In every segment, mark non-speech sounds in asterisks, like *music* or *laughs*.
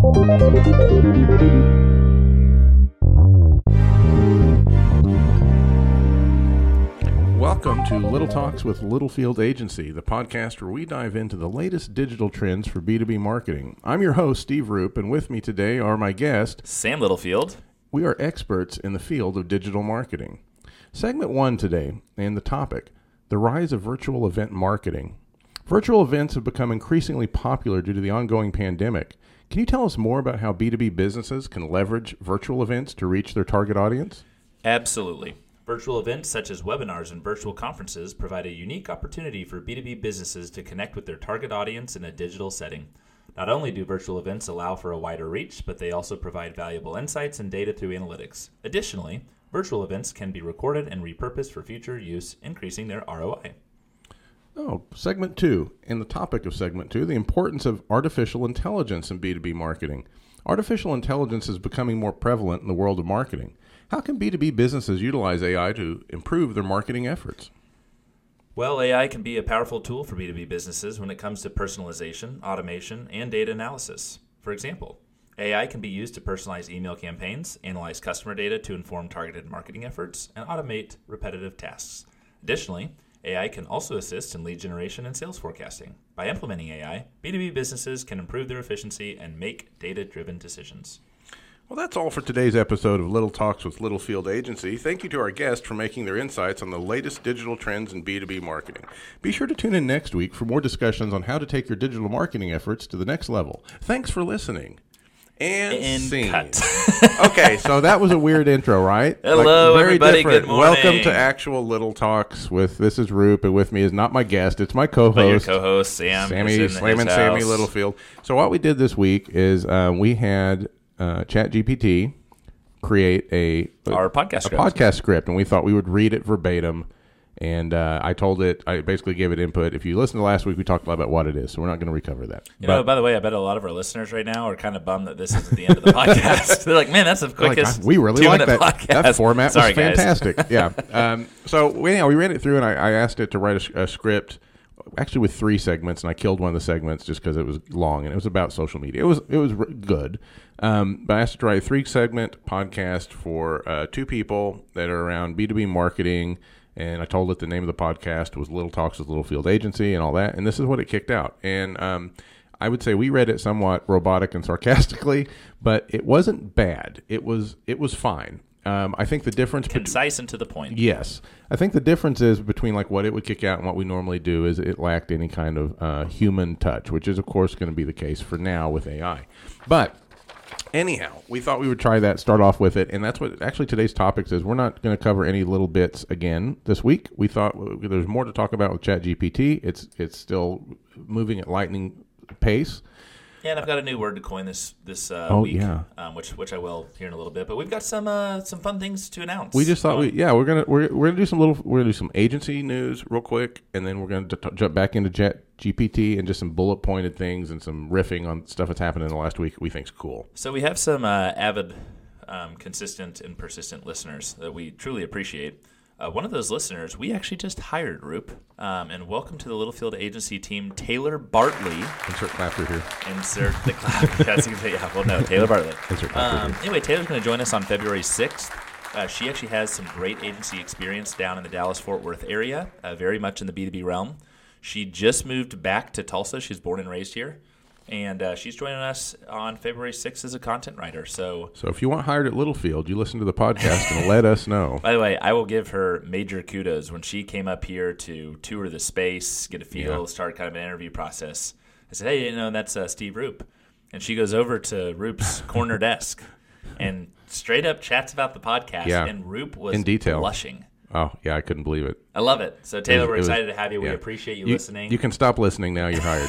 Welcome to Little Talks with Littlefield Agency, the podcast where we dive into the latest digital trends for B2B marketing. I'm your host, Steve Roop, and with me today are my guest. Sam Littlefield. We are experts in the field of digital marketing. Segment one today, and the topic the rise of virtual event marketing. Virtual events have become increasingly popular due to the ongoing pandemic. Can you tell us more about how B2B businesses can leverage virtual events to reach their target audience? Absolutely. Virtual events such as webinars and virtual conferences provide a unique opportunity for B2B businesses to connect with their target audience in a digital setting. Not only do virtual events allow for a wider reach, but they also provide valuable insights and data through analytics. Additionally, virtual events can be recorded and repurposed for future use, increasing their ROI. Oh, segment two. In the topic of segment two the importance of artificial intelligence in B2B marketing. Artificial intelligence is becoming more prevalent in the world of marketing. How can B2B businesses utilize AI to improve their marketing efforts? Well, AI can be a powerful tool for B2B businesses when it comes to personalization, automation, and data analysis. For example, AI can be used to personalize email campaigns, analyze customer data to inform targeted marketing efforts, and automate repetitive tasks. Additionally, AI can also assist in lead generation and sales forecasting. By implementing AI, B2B businesses can improve their efficiency and make data driven decisions. Well, that's all for today's episode of Little Talks with Littlefield Agency. Thank you to our guests for making their insights on the latest digital trends in B2B marketing. Be sure to tune in next week for more discussions on how to take your digital marketing efforts to the next level. Thanks for listening. And, And scene. cut. *laughs* okay, so that was a weird intro, right? Hello, everybody. Good morning. Welcome to actual Little Talks with this is Roop, and with me is not my guest, it's my co-host. Co-host Sam, Sammy is in Slamming Sammy. Littlefield. So what we did this week is uh, we had uh, ChatGPT create a Our podcast a script. podcast script, and we thought we would read it verbatim. And uh, I told it, I basically gave it input. If you listen to last week, we talked a lot about what it is, so we're not going to recover that. You know, by the way, I bet a lot of our listeners right now are kind of bummed that this is at the end of the *laughs* podcast. *laughs* They're like, "Man, that's the quickest." I- we really like that. Podcast. That format Sorry, was guys. fantastic. *laughs* yeah. Um, so anyhow, we ran it through, and I, I asked it to write a script, actually with three segments, and I killed one of the segments just because it was long and it was about social media. It was it was good, um, but I asked to write a three segment podcast for uh, two people that are around B two B marketing. And I told it the name of the podcast was Little Talks with Littlefield Agency and all that. And this is what it kicked out. And um, I would say we read it somewhat robotic and sarcastically, but it wasn't bad. It was it was fine. Um, I think the difference Concise and to the point. Yes, I think the difference is between like what it would kick out and what we normally do is it lacked any kind of uh, human touch, which is of course going to be the case for now with AI. But anyhow, we thought we would try that, start off with it, and that's what actually today's topics is. We're not going to cover any little bits again this week. We thought there's more to talk about with ChatGPT. It's it's still moving at lightning pace. Yeah, and I've got a new word to coin this this uh, Oh, week, yeah. um, which which I will here in a little bit. But we've got some uh, some fun things to announce. We just thought Um, we yeah we're gonna we're, we're gonna do some little we're gonna do some agency news real quick and then we're gonna t- jump back into Chat GPT and just some bullet pointed things and some riffing on stuff that's happened in the last week we think's cool. So we have some uh, avid, um, consistent, and persistent listeners that we truly appreciate. Uh, one of those listeners we actually just hired, Roop, um, and welcome to the Littlefield Agency team, Taylor Bartley. Insert clapper here. Insert the clap. *laughs* Yes, you yeah, well, no, *laughs* Taylor Bartley. Insert Um, anyway, Taylor's going to join us on February 6th. Uh, she actually has some great agency experience down in the Dallas Fort Worth area, uh, very much in the B2B realm. She just moved back to Tulsa. She's born and raised here. And uh, she's joining us on February 6th as a content writer. So, So if you want hired at Littlefield, you listen to the podcast and let us know. by the way, I will give her major kudos when she came up here to tour the space, get a feel, Yeah. start kind of an interview process. I said, "Hey, you know that's uh, Steve Roop," and she goes over to Roop's *laughs* corner desk and straight up chats about the podcast. Yeah. And Roop was In detail. blushing. Oh yeah, I couldn't believe it. I love it. So Taylor, It was- we're it was- excited to have you. We yeah. appreciate you, You, listening. you can stop listening now. You're hired.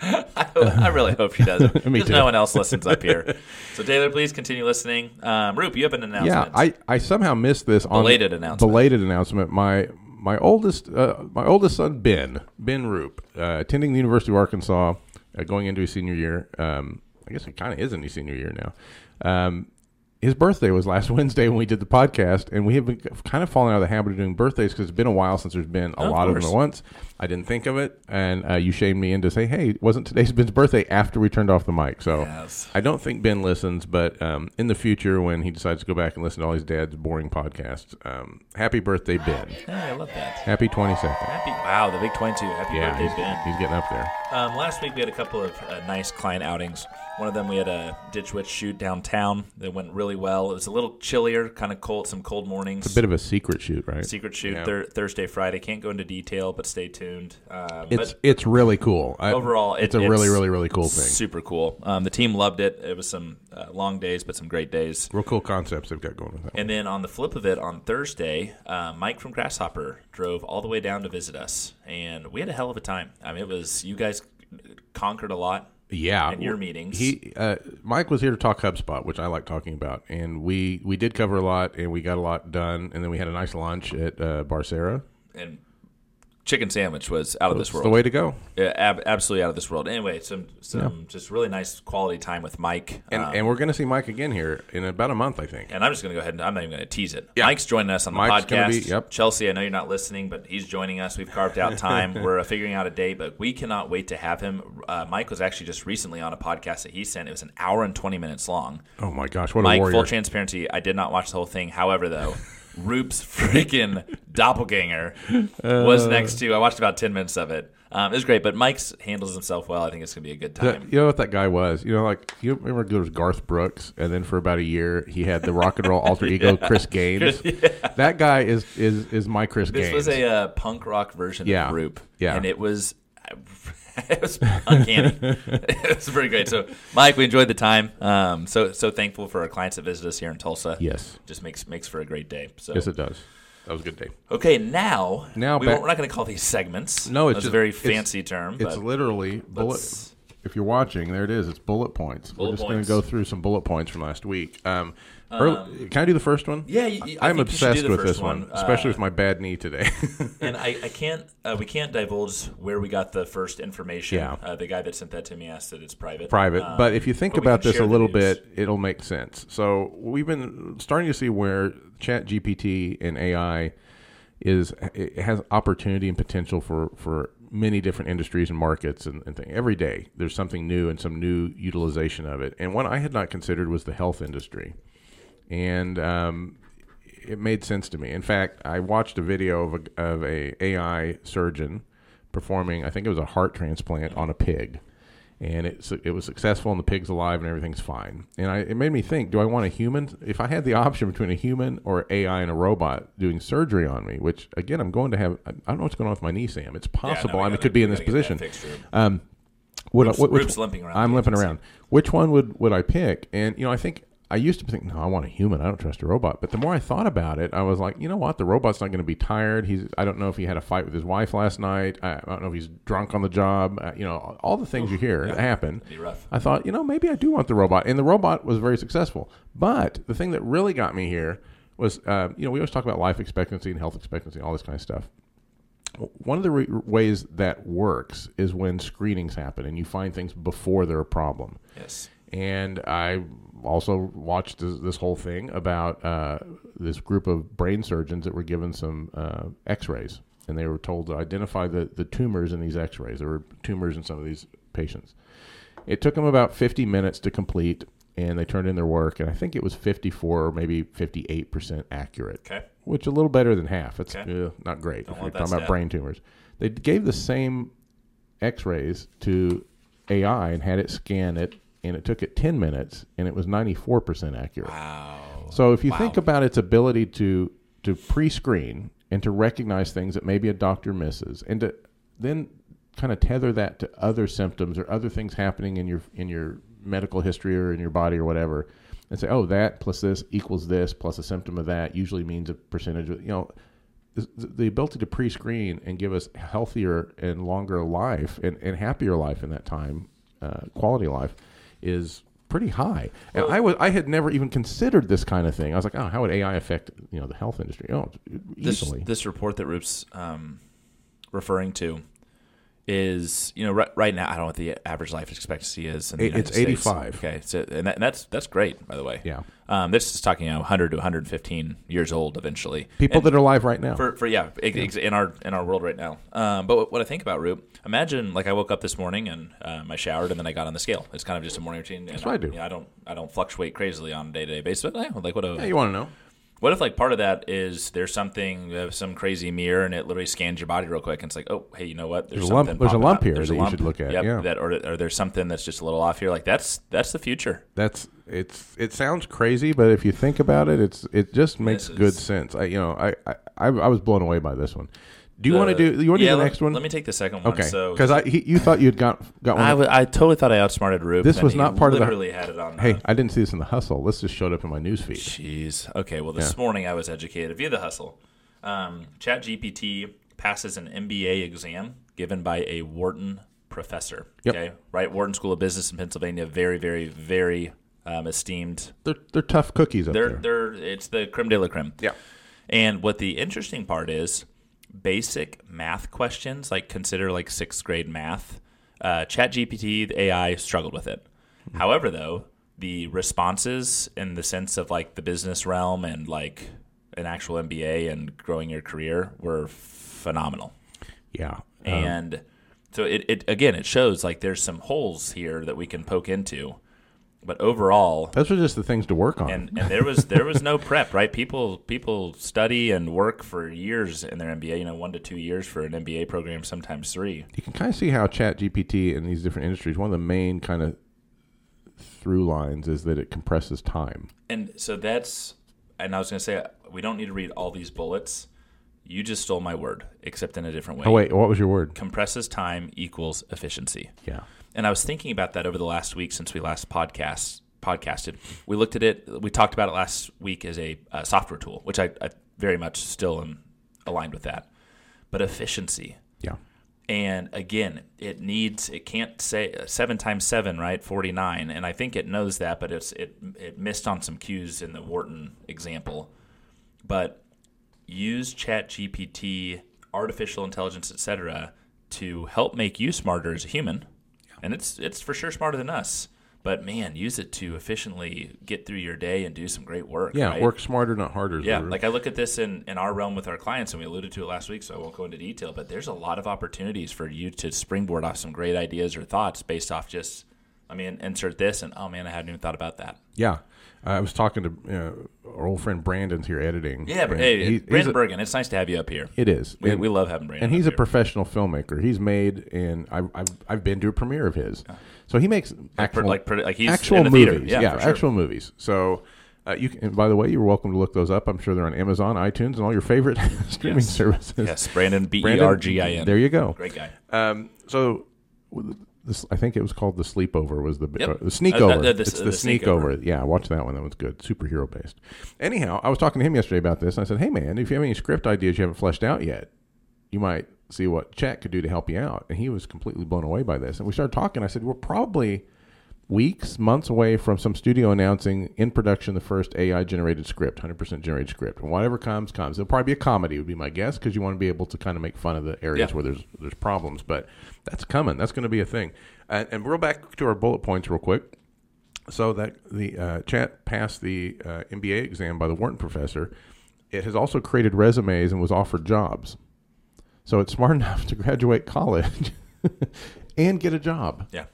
I, *laughs* I really hope she doesn't. *laughs* Me Because too. no one else listens up here. *laughs* So Taylor, please continue listening. Um, Roop, you have an announcement. yeah, I, I somehow missed this on Belated announcement. Belated announcement. My my oldest uh, my oldest son Ben Ben Roop uh, attending the University of Arkansas, uh, going into his senior year. Um, I guess it kind of is in his senior year now. Um, his birthday was last *laughs* Wednesday when we did the podcast, and we have been kind of falling out of the habit of doing birthdays because it's been a while since there's been a Of lot of them at once. I didn't think of it, and uh, you shamed me into say, "Hey, wasn't today's Ben's birthday after we turned off the mic?" So Yes. I don't think Ben listens, but um, in the future, when he decides to go back and listen to all his dad's boring podcasts, um, happy birthday, Ben! Hey, I love that. Happy twenty second. Happy wow, the big twenty-two. Happy Yeah, birthday, he's, Ben. he's getting up there. Um, last week we had a couple of uh, nice client outings. One of them we had a ditch witch shoot downtown that went really well. It was a little chillier, kind of cold, some cold mornings. A bit of a secret shoot, right? Secret shoot Yeah. thir- Thursday, Friday. Can't go into detail, but stay tuned. Um, It's but it's really cool. I- overall, it- it's a really it's really really cool thing. super cool. Um, the team loved it. It was some uh, long days, but some great days. Real cool concepts they've got going with that. And then on the flip of it, on Thursday, uh, Mike from Grasshopper drove all the way down to visit us, and we had a hell of a time. I mean, it was you guys conquered a lot. yeah, in your meetings. He uh, Mike was here to talk HubSpot, which I like talking about, and we we did cover a lot, and we got a lot done, and then we had a nice lunch at uh, Barcera. and chicken sandwich was out of this It's world. the way to go. Yeah, ab- absolutely out of this world. Anyway, some some just really nice quality time with Mike. And, Um, and we're going to see Mike again here in about a month, I think. and I'm just going to go ahead and I'm not even going to tease it. Yeah. Mike's joining us on the Mike's podcast. be- yep. Chelsea, I know you're not listening, but he's joining us. We've carved out time. *laughs* We're figuring out a date, but we cannot wait to have him. Uh, Mike was actually just recently on a podcast that he sent. It was an hour and 20 minutes long. Oh my gosh, what a Mike, warrior! full transparency, I did not watch the whole thing. However, though, Roop's freaking doppelganger was Uh. next to. I watched about ten minutes of it. Um, it was great, but Mike's handles himself well. I think it's gonna be a good time. you know what that guy was? You know, like you remember there was Garth Brooks, and then for about a year he had the rock and roll alter *laughs* ego Chris Gaines. That guy is is is my Chris Gaines. This Gaines. was a uh, punk rock version Yeah. of Roop, Yeah. and it was. *laughs* It was uncanny. *laughs* it was pretty great. So, Mike, we enjoyed the time. Um, so, so thankful for our clients that visit us here in Tulsa. yes, just makes makes for a great day. So, yes, it does. That was a good day. Okay, now, Now we back- we're not going to call these segments. No, it's just- a very it's- fancy term. It's but literally bullet. If you're watching, there it is. It's bullet points. Bullet We're just going points. to go through some bullet points from last week. Um, early- can I do the first one? yeah, you- you- I I'm think you should obsessed the with first this one, one. especially Uh, with my bad knee today. *laughs* and I, I can't uh, we can't divulge where we got the first information. Yeah. Uh, the guy that sent that to me asked that it's private. private. Um, but if you think but we about can this a share the little news. bit, it'll make sense. So we've been starting to see where Chat GPT and AI is it has opportunity and potential for for many different industries and markets and, and things. Every day there's something new and some new utilization of it. And one I had not considered was the health industry, and um, it made sense to me. In fact, I watched a video of a, of a AI surgeon performing. I think it was a heart transplant on a pig, and it it was successful, and the pig's alive, and everything's fine. And I, it made me think: Do I want a human? If I had the option between a human or AI and a robot doing surgery on me, which again I'm going to have. I don't know what's going on with my knee, Sam. It's Yeah, no, possible. I gotta- could be in this gotta get that position. Um, would I- Roop's- what- which- Roop's limping around I'm limping around. Which one would would I pick? And you know, I think I used to think, no, I want a human. I don't trust a robot. But the more I thought about it, I was like, you know what? The robot's not going to be tired. He's. I don't know if he had a fight with his wife last night. I, I don't know if he's drunk on the job. Uh, you know, all the things you hear that happen. I thought, you know, maybe I do want the robot, and the robot was very successful. But the thing that really got me here was, uh, you know, we always talk about life expectancy and health expectancy, and all this kind of stuff. One of the re- ways that works is when screenings happen and you find things before they're a problem. Yes. And I also watched this, this whole thing about uh, this group of brain surgeons that were given some uh, X-rays, and they were told to identify the, the tumors in these X-rays. There were tumors in some of these patients. It took them about 50 minutes to complete, and they turned in their work, and I think it was 54 or maybe 58 percent accurate Okay. which is a little better than half. It's Okay. uh, not great if Don't you're want that talking about brain tumors. They gave the same X-rays to AI and had it scan it, and it took it 10 minutes, and it was 94 percent accurate. Wow. So if you Wow. think about its ability to to pre-screen and to recognize things that maybe a doctor misses, and to then kind of tether that to other symptoms or other things happening in your in your medical history or in your body or whatever, and say, oh, that plus this equals this plus a symptom of that usually means a percentage of you know. The ability to pre-screen and give us healthier and longer life and, and happier life in that time, uh, quality life, is pretty high. And I was I had never even considered this kind of thing. I was like, oh, how would AI affect you know the health industry? Oh, This easily. this report that Roop's um, referring to is you know right, right now I don't know what the average life expectancy is. In the It- it's United States. 85. Okay, so and, that, and that's that's great by the way. Yeah. Um, this is talking you know 100 to 115 years old eventually. People And- that are alive right now. for, for yeah, ex- ex- in our in our world right now. Um, but what, what I think about Roop, imagine like I woke up this morning and um, I showered and then I got on the scale. It's kind of just a morning routine. That's what I do. You know, I don't I don't fluctuate crazily on a day to day basis. But like what a, yeah, you want to know? What if like part of that is there's something some crazy mirror and it literally scans your body real quick and it's like oh hey you know what There's a lump- there's a lump here There's that a you should look at, Yep, yeah. that or, or there's something that's just a little off here like that's that's the future. That's it's it sounds crazy, but if you think about it, it's it just makes good sense. I you know I, I I was blown away by this one. Do you want to do you want to yeah, do the let- next one? Let me take the second one. okay, So because I he, you thought you'd got got one. I, w- I totally thought I outsmarted Roop. This was not part of the- literally had it on. uh, hey, I didn't see this in the hustle. This just showed up in my news feed. Jeez. Okay. Well, this Yeah. morning I was educated via the hustle. Um, ChatGPT passes an MBA exam given by a Wharton professor. Yep. Okay. Right. Wharton School of Business in Pennsylvania. Very, very, very um, esteemed. They're they're tough cookies up They're there. they're it's the creme de la creme. Yeah. And what the interesting part is, basic math questions like consider like sixth grade math. Uh, ChatGPT, the AI struggled with it. However, though the responses in the sense of like the business realm and like an actual MBA and growing your career were phenomenal. Yeah. Um, And so it, it again it shows like there's some holes here that we can poke into. But overall, those are just the things to work on. and and there was there was no prep, right? People people study and work for years in their MBA. You know, one to two years for an MBA program, sometimes three. you can kind of see how Chat GPT in these different industries. One of the main kind of through lines is that it compresses time. And so that's and I was going to say uh, we don't need to read all these bullets. You just stole my word, except in a different way. Oh wait, what was your word? Compresses time equals efficiency. Yeah. And I was thinking about that over the last week since we last podcast podcasted. We looked at it. We talked about it last week as a, uh software tool, which I, I very much still am aligned with that. But efficiency, Yeah. and again, it needs. It can't say uh, seven times seven, right? Forty nine, and I think it knows that, but it's it it missed on some cues in the Wharton example. But use Chat GPT, artificial intelligence, etc., to help make you smarter as a human, and it's it's for sure smarter than us. But man, use it to efficiently get through your day and do some great work. Yeah. right? Work smarter, not harder. Yeah, like I look at this in, in our realm with our clients, and we alluded to it last week, so I won't go into detail. But there's a lot of opportunities for you to springboard off some great ideas or thoughts based off just, I mean, insert this, and oh man, I hadn't even thought about that. Yeah, I was talking to uh, our old friend Brandon's here editing. Yeah, but hey, he- Brandon a- Bergin, it's nice to have you up here. It is. We, And- we love having Brandon. and he's a here. professional filmmaker. He's made and I've, I've I've been to a premiere of his, so he makes actual like, like he's actual in the movies. Yeah, yeah, sure. actual movies. So. Uh, you can, and by the way, you're welcome to look those up. I'm sure they're on Amazon, iTunes, and all your favorite *laughs* streaming Yes. services. Yes, Brandon B E R G I N. There you go. Great guy. Um, so this, I think it was called the sleepover. Was the Yep. uh, the sneak Uh, uh, over? the- the- it's the, the sneak sneak over. over. Yeah, watch that one. That one's good. Superhero based. Anyhow, I was talking to him yesterday about this, and I said, "Hey, man, if you have any script ideas you haven't fleshed out yet, you might see what Chat could do to help you out." And he was completely blown away by this. And we started talking. I said, "We're probably." Weeks, months away from some studio announcing in production the first AI generated script, 100% generated script. And whatever comes, comes. It'll probably be a comedy, would be my guess, because you want to be able to kind of make fun of the areas Yeah. where there's there's problems. But that's coming. That's going to be a thing. And, and we'll back to our bullet points real quick. So that the uh, chat passed the uh, MBA exam by the Wharton professor. It has also created resumes and was offered jobs. So it's smart *laughs* enough to graduate college *laughs* and get a job. Yeah.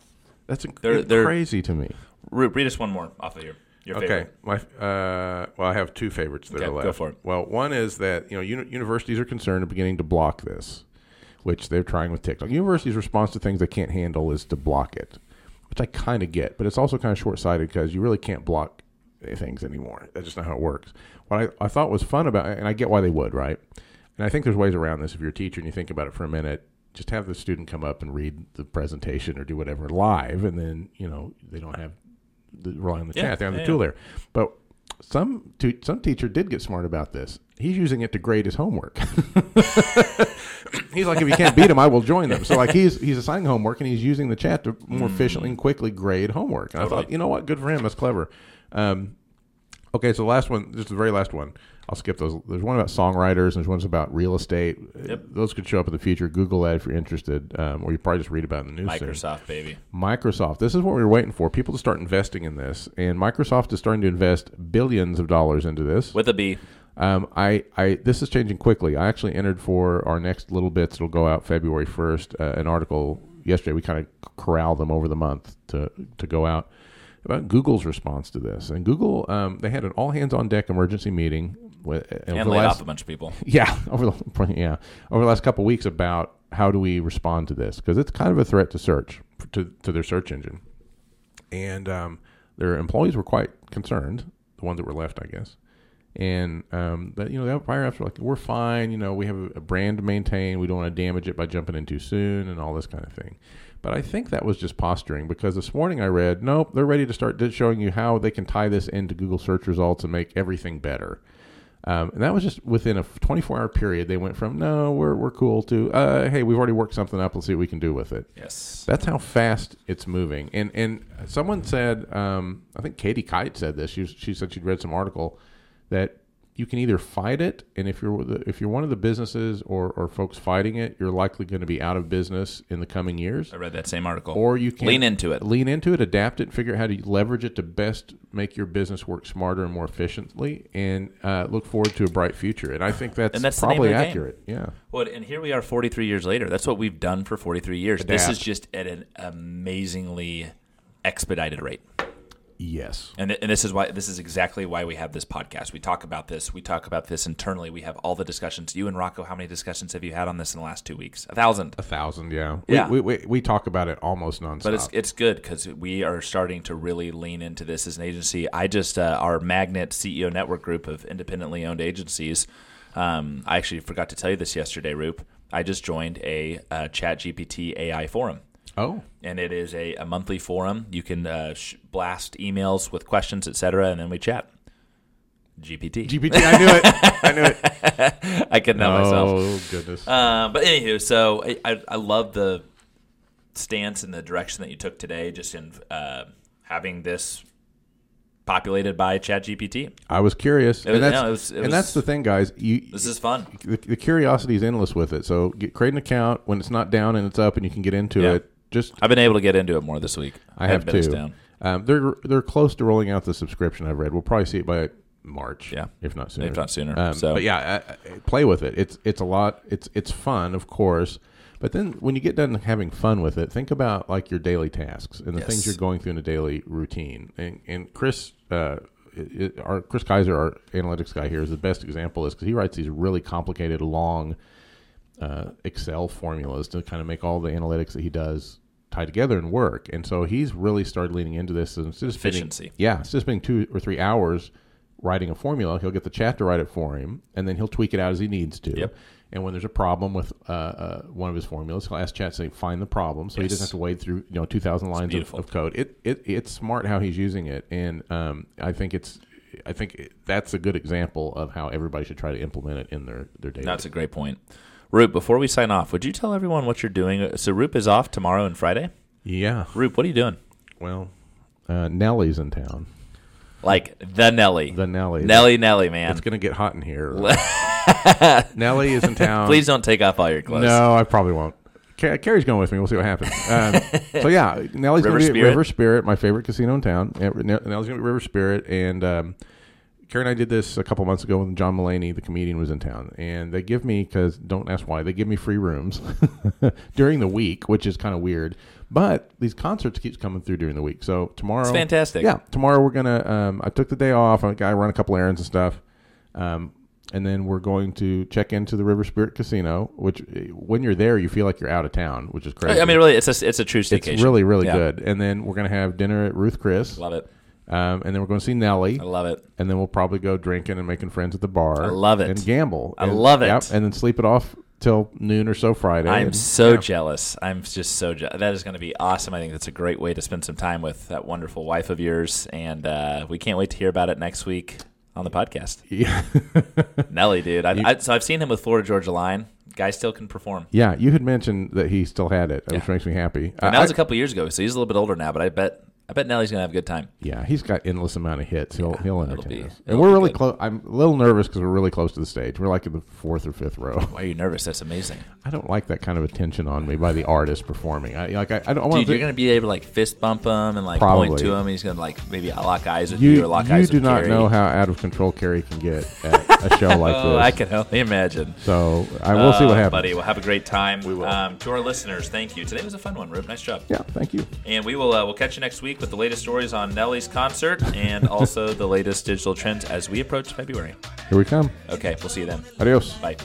That's inc- They're- they're- crazy to me. Re- read us one more off of your, your Okay, favorite. my uh, well, I have two favorites that Okay, are go left. for it. Well, one is that you know uni- universities are concerned of beginning to block this, which they're trying with TikTok. Universities' response to things they can't handle is to block it, which I kind of get, but it's also kind of short sighted because you really can't block things anymore. That's just not how it works. What I, I thought was fun about and I get why they would, right? And I think there's ways around this. If you're a teacher and you think about it for a minute, just have the student come up and read the presentation or do whatever live, and then you know they don't have the, rely on the Yeah, chat. They have yeah, the tool yeah. there. But some tu- some teacher did get smart about this. He's using it to grade his homework. *laughs* he's like, if you can't beat him, I will join them. So like he's he's assigning homework and he's using the chat to more efficiently and quickly grade homework. And I thought, you know what, good for him. That's clever. Um, Okay, so the last one, just the very last one. I'll skip those. There's one about songwriters, and there's one's about real estate. Yep. Those could show up in the future. Google that if you're interested, um, or you probably just read about it in the news. soon. Microsoft, baby. Microsoft. This is what we were waiting for. People to start investing in this, and Microsoft is starting to invest billions of dollars into this. With a B. Um, I, I, this is changing quickly. I actually entered for our next little bits. It'll go out February first. Uh, an article yesterday. We kind of corral them over the month to to go out about Google's response to this. And Google, um, they had an all hands on deck emergency meeting with And over the laid last- off a bunch of people. *laughs* yeah, over the *laughs* yeah over the last couple of weeks about how do we respond to this because it's kind of a threat to search to to their search engine, and um, their employees were quite concerned. The ones that were left, I guess, and um, but you know the prior apps were like, we're fine. You know, we have a brand to maintain. We don't want to damage it by jumping in too soon and all this kind of thing. But I think that was just posturing because this morning I read, nope, they're ready to start showing you how they can tie this into Google search results and make everything better. Um, and that was just within a 24 hour period. They went from, no, we're, we're cool to, uh, hey, we've already worked something up. Let's see what we can do with it. Yes. That's how fast it's moving. And and someone said, um, I think Katie Kite said this. She, was, she said she'd read some article that you can either fight it, and if you're the, if you're one of the businesses or, or folks fighting it, you're likely going to be out of business in the coming years. I read that same article. Or you can lean into it. lean into it, adapt it, figure out how to leverage it to best make your business work smarter and more efficiently, and uh, look forward to a bright future. And I think *sighs* that's, And that's probably the game. accurate. Yeah. Well, and here we are 43 years later. That's what we've done for 43 years. This is just at an amazingly expedited rate. Yes. And, and this is why this is exactly why we have this podcast. We talk about this. We talk about this internally. We have all the discussions. You and Rocco, how many discussions have you had on this in the last two weeks? A thousand. A thousand. Yeah. Yeah. We, we, we, we talk about it almost nonstop. But it's it's good because we are starting to really lean into this as an agency. I just uh, our Magnet CEO network group of independently owned agencies. Um, I actually forgot to tell you this yesterday, Roop. I just joined a uh, Chat GPT AI forum. Oh. and it is a, a monthly forum. You can uh, sh- blast emails with questions, etc., and then we chat. GPT. GPT. I knew it. I knew it. *laughs* I couldn't help myself. Oh, goodness. Um, but anywho, so I, I, I love the stance and the direction that you took today, just in uh, having this populated by ChatGPT. I was curious. Was- and that's, no, it was- it and was- that's the thing, guys. You, This is fun. the, the curiosity is endless with it. So get, create an account when it's not down and it's up and you can get into Yeah. it. Just I've been able to get into it more this week. I have been as too. Down. Um, they're they're close to rolling out the subscription. I've read. We'll probably see it by March. Yeah. if not sooner. If not sooner. Um, So- but yeah, I, I, play with it. It's it's a lot. It's it's fun, of course. But then when you get done having fun with it, think about like your daily tasks and the Yes. things you're going through in a daily routine. And and Chris. Uh, it- our Chris Kaiser, our analytics guy here, is the best example. of Is because he writes these really complicated, long uh, Excel formulas to kind of make all the analytics that he does tie together and work. And so he's really started leaning into this. And instead of spending- Efficiency. yeah, instead of spending two or three hours writing a formula, he'll get the chat to write it for him, and then he'll tweak it out as he needs to. Yep. And when there's a problem with uh, uh, one of his formulas, he'll ask chat to find the problem, so he doesn't have to wade through you know two thousand lines of, of code. It, it it's smart how he's using it, and um, I think it's I think that's a good example of how everybody should try to implement it in their their daily. That's a great point. Roop, before we sign off, would you tell everyone what you're doing? So Roop is off tomorrow and Friday. yeah. Roop, what are you doing? Well, uh, Nelly's in town. Like the Nelly. The Nellie. Nelly, Nelly, man. It's gonna get hot in here. *laughs* Nelly is in town. Please don't take off all your clothes. No, I probably won't. Ca- Carrie's going with me. We'll see what happens. Um, *laughs* so yeah, Nelly's River to be Spirit? at River Spirit, my favorite casino in town. Yeah, Nell- Nelly's going to be at River Spirit, and um, Carrie and I did this a couple months ago when John Mulaney, the comedian, was in town, and they give me because don't ask why they give me free rooms *laughs* during the week, which is kind of weird. But these concerts keeps coming through during the week. So tomorrow, It's fantastic. Yeah, tomorrow we're gonna. Um, I took the day off. I got to run a couple errands and stuff. Um, and then we're going to check into the River Spirit Casino, which eh, when you're there, you feel like you're out of town, which is crazy. I mean, really, it's a it's a true staycation. it's really, really Yeah. good. And then we're going to have dinner at Ruth Chris. Love it. Um, and then we're going to see Nelly. I love it. And then we'll probably go drinking and making friends at the bar. I love it. And gamble. I And- love it. Yep, and then sleep it off till noon or so Friday. I'm And- so yeah. jealous. I'm just so jealous. That is going to be awesome. I think that's a great way to spend some time with that wonderful wife of yours, and uh, we can't wait to hear about it next week on the podcast. *laughs* Yeah. Nelly, dude. I, I, so I've seen him with Florida Georgia Line. Guy still can perform. yeah, you had mentioned that he still had it, which makes me happy. And I- that was a couple years ago, so he's a little bit older now. But I bet I bet Nelly's gonna have a good time. Yeah, he's got endless amount of hits. He'll he'll entertain be- us. it'll And we're be really good. close. I'm a little nervous because we're really close to the stage. We're like in the fourth or fifth row. Why are you nervous? That's amazing. I don't like that kind of attention on me by the artist performing. I like I, I don't Dude, want you're gonna be able to like fist bump him and like Probably. point to him. And he's gonna like maybe lock eyes with you, You, or lock you eyes do with not Carrie. know how out of control Carrie can get at a show *laughs* like Oh, this. I can only imagine. So I will see what Oh, happens. Buddy, we'll have a great time. We will. Um, to our listeners, thank you. Today was a fun one, Roop. Nice job. Yeah, thank you. And we will uh, we'll catch you next week with the latest stories on Nelly's concert and *laughs* also the latest digital trends as we approach February. Here we come. Okay, we'll see you then. Adios. Bye.